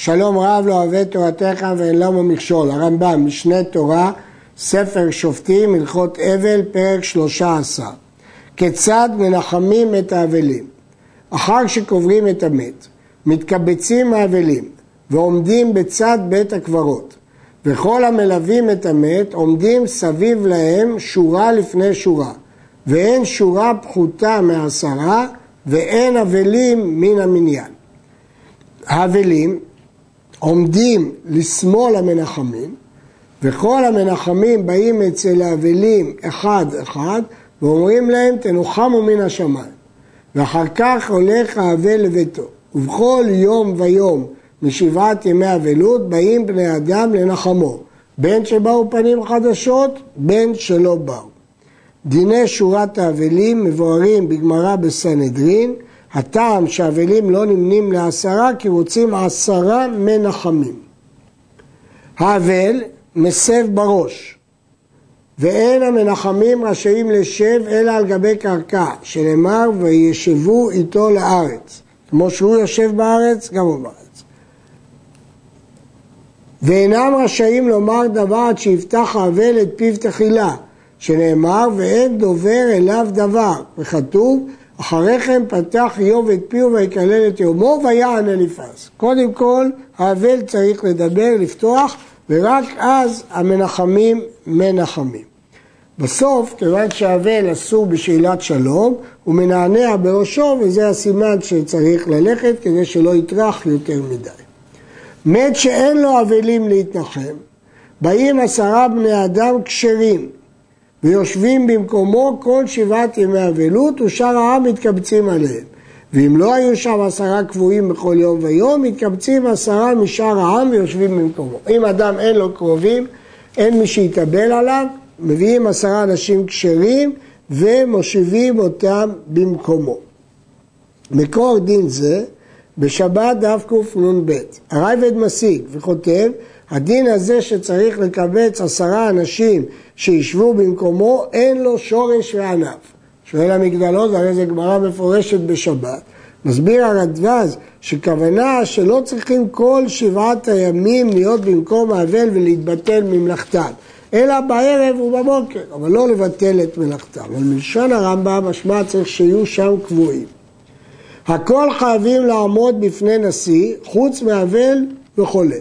שלום רב לא אוהב תורתך ואין למה מכשול. הרמב"ם, משנה תורה, ספר שופטים, הלכות אבל, פרק שלושה עשר. כיצד מנחמים את האבלים? אחר שקוברים את המת, מתקבצים האבלים ועומדים בצד בית הקברות, וכל המלווים את המת עומדים סביב להם שורה לפני שורה, ואין שורה פחותה מעשרה ואין אבלים מן המניין. האבלים עומדים לשמאל המנחמים, וכל המנחמים באים אצל האבלים אחד אחד ואומרים להם תנוחמו מן השמיים. ואחר כך הולך האבל לביתו. ובכל יום ויום משבעת ימי אבלות באים בני אדם לנחמו, בין שבאו פנים חדשות, בין שלא באו. דיני שורת האבלים מבוארים בגמרא בסנהדרין, הטעם שהאבלים לא נמנים לעשרה כי רוצים עשרה מנחמים. האבל מסב בראש, ואין המנחמים רשאים לשב אלא על גבי קרקע, שנאמר וישבו איתו לארץ. כמו שהוא יושב בארץ, גם הוא בארץ. ואינם רשאים לומר דבר עד שיפתח האבל את פיו תחילה, שנאמר ואין דובר אליו דבר, וכתוב אחרי כן פתח איוב את פיהו ויקלל את יומו ויען אליפז. קודם כל האבל צריך לדבר, לפתוח, ורק אז המנחמים מנחמים. בסוף, כיוון שהאבל אסור בשאלת שלום, הוא מנענע בראשו וזה הסימן שצריך ללכת כדי שלא יטרח יותר מדי. מת שאין לו אבלים להתנחם, באים עשרה בני אדם כשרים ויושבים במקומו כל שבעת ימי אבלות ושאר העם מתקבצים עליהם. ואם לא היו שם עשרה קבועים בכל יום ויום, מתקבצים עשרה משאר העם ויושבים במקומו. אם אדם אין לו קרובים, אין מי שיתאבל עליו, מביאים עשרה אנשים כשרים ומושיבים אותם במקומו. מקור דין זה בשבת דף קנ"ב. הרייבד משיג וכותב, הדין הזה שצריך לקבץ עשרה אנשים שישבו במקומו, אין לו שורש וענף. שואל המגדלות, הרי זו גמרא מפורשת בשבת. מסביר הרדווז שכוונה שלא צריכים כל שבעת הימים להיות במקום האבל ולהתבטל ממלאכתם, אלא בערב ובבוקר, אבל לא לבטל את מלאכתם. אבל מלשון הרמב"ם משמע צריך שיהיו שם קבועים. הכל חייבים לעמוד בפני נשיא, חוץ מאבל וחולה.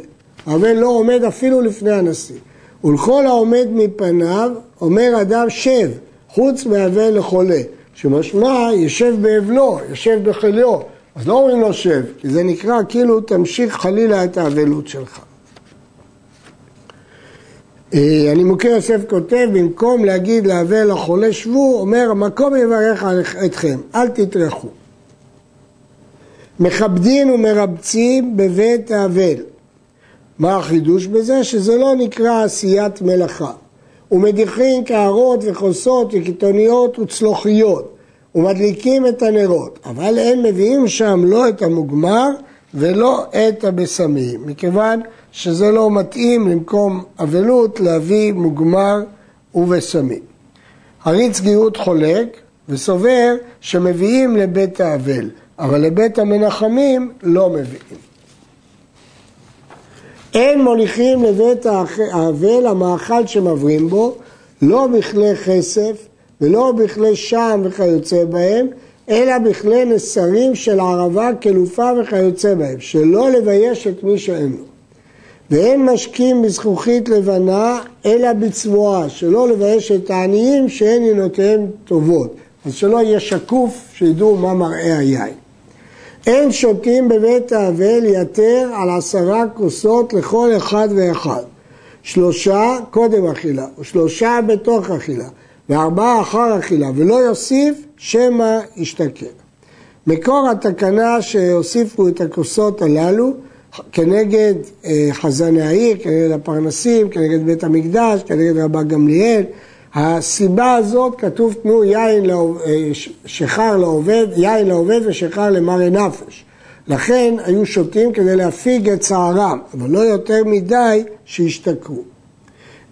האבל לא עומד אפילו לפני הנשיא. ולכל העומד מפניו, אומר אדם שב, חוץ מאבל לחולה. שמשמע ישב באבלו, ישב בחליו. אז לא אומרים לו שב, כי זה נקרא כאילו תמשיך חלילה את האבלות שלך. אה, אני מוכר יוסף כותב, במקום להגיד לאבל לחולה שבו, אומר המקום יברך אתכם, אל תטרחו. מכבדים ומרבצים בבית האבל. מה החידוש בזה? שזה לא נקרא עשיית מלאכה. ומדיחים קערות וכוסות וקיתוניות וצלוחיות ומדליקים את הנרות, אבל הם מביאים שם לא את המוגמר ולא את הבשמים, מכיוון שזה לא מתאים למקום אבלות להביא מוגמר ובשמים. הריץ גיאות חולק וסובר שמביאים לבית האבל, אבל לבית המנחמים לא מביאים. אין מוליכים לבית האבל המאכל שמברים בו, לא בכלי כסף ולא בכלי שם וכיוצא בהם, אלא בכלי נסרים של ערבה, כלופה וכיוצא בהם, שלא לבייש את מי שאין לו. ואין משקים בזכוכית לבנה, אלא בצבועה, שלא לבייש את העניים שאין עינותיהם טובות. אז שלא יהיה שקוף, שידעו מה מראה היין. אין שותים בבית האבל יתר על עשרה כוסות לכל אחד ואחד. שלושה קודם אכילה, ושלושה בתוך אכילה, וארבעה אחר אכילה, ולא יוסיף שמא ישתכר. מקור התקנה שהוסיפו את הכוסות הללו כנגד אה, חזני העיר, כנגד הפרנסים, כנגד בית המקדש, כנגד רבה גמליאל, הסיבה הזאת כתוב תנו יין אה, שחר לעובד, יין לעובד ושחר למרי נפש. לכן היו שותים כדי להפיג את צערם, אבל לא יותר מדי שישתכרו.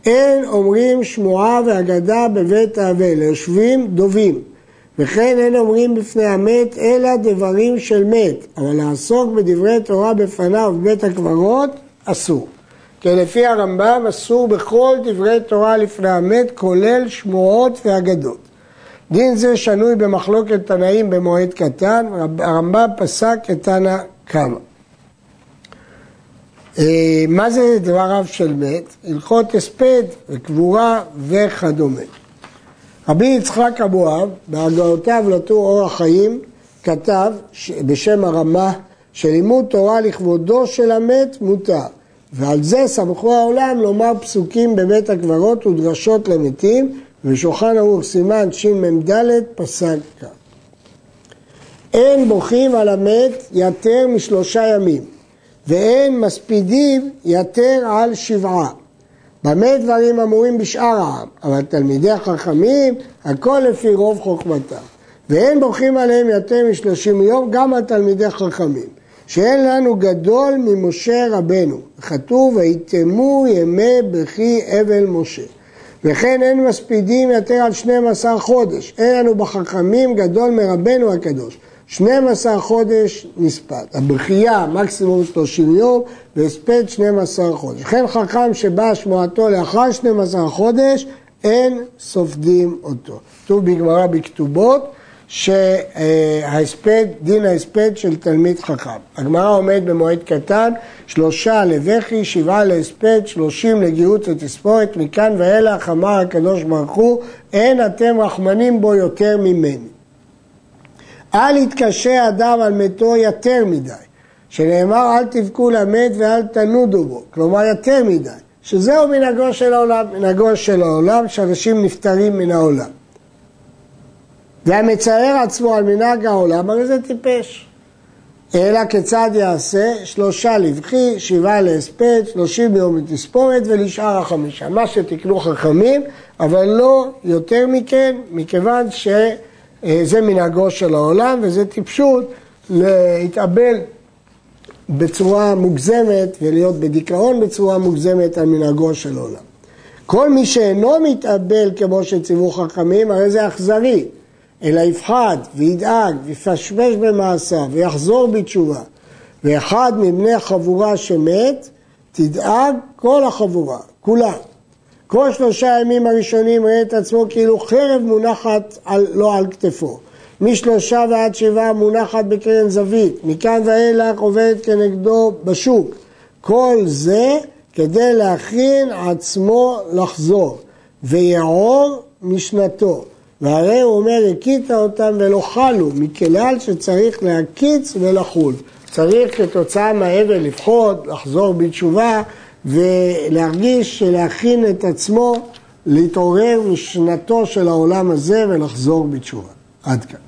אין אומרים שמועה ואגדה בבית האבל, יושבים דובים, וכן אין אומרים בפני המת אלא דברים של מת, אבל לעסוק בדברי תורה בפניו בבית הקברות אסור. כי לפי הרמב"ם אסור בכל דברי תורה לפני המת, כולל שמועות ואגדות. דין זה שנוי במחלוקת תנאים במועד קטן, הרמב"ם פסק כתנא קמא. אה, מה זה דבריו של מת? הלכות הספד וקבורה וכדומה. רבי יצחק אבואב, בהגעותיו לטור אור החיים, כתב בשם הרמה שלימוד תורה לכבודו של המת מותר. ועל זה סמכו העולם לומר פסוקים בבית הקברות ודרשות למתים, ושולחן ערוך סימן שמ"ד פסק כך. אין בוכים על המת יותר משלושה ימים, ואין מספידים יותר על שבעה. במה דברים אמורים בשאר העם, אבל תלמידי החכמים, הכל לפי רוב חוכמתם. ואין בוכים עליהם יותר משלושים יום, גם על תלמידי חכמים. שאין לנו גדול ממשה רבנו. כתוב, ויתמו ימי בכי אבל משה. וכן אין מספידים יותר על 12 חודש. אין לנו בחכמים גדול מרבנו הקדוש. 12 חודש נספד. הבכייה מקסימום 30 יום והספד 12 חודש. וכן חכם שבא שמועתו לאחר 12 חודש, אין סופדים אותו. כתוב בגמרא בכתובות שההספד, דין ההספד של תלמיד חכם. הגמרא עומד במועד קטן, שלושה לבכי, שבעה להספד, שלושים לגיהות ותספורת, מכאן ואילך אמר הקדוש ברוך הוא, אין אתם רחמנים בו יותר ממני. אל יתקשה אדם על מתו יותר מדי, שנאמר אל תבכו למת ואל תנודו בו, כלומר יותר מדי, שזהו מנהגו של העולם, מנהגו של העולם שאנשים נפטרים מן העולם. והמצער עצמו על מנהג העולם, הרי זה טיפש. אלא כיצד יעשה? שלושה לבכי, שבעה להספד, שלושים יום לתספורת ולשאר החמישה. מה שתקנו חכמים, אבל לא יותר מכן, מכיוון שזה מנהגו של העולם וזה טיפשות להתאבל בצורה מוגזמת ולהיות בדיכאון בצורה מוגזמת על מנהגו של העולם. כל מי שאינו מתאבל כמו שציוו חכמים, הרי זה אכזרי. אלא יפחד וידאג ויפשפש במעשיו ויחזור בתשובה ואחד מבני חבורה שמת, תדאג כל החבורה, כולה. כל שלושה ימים הראשונים ראה את עצמו כאילו חרב מונחת על, לא על כתפו. משלושה ועד שבעה מונחת בקרן זווית, מכאן ואילך עובדת כנגדו בשוק. כל זה כדי להכין עצמו לחזור, ויעור משנתו. והרי הוא אומר, הכית אותם ולא חלו, מכלל שצריך להקיץ ולחול. צריך כתוצאה מהאבל לפחות, לחזור בתשובה ולהרגיש שלהכין את עצמו להתעורר משנתו של העולם הזה ולחזור בתשובה. עד כאן.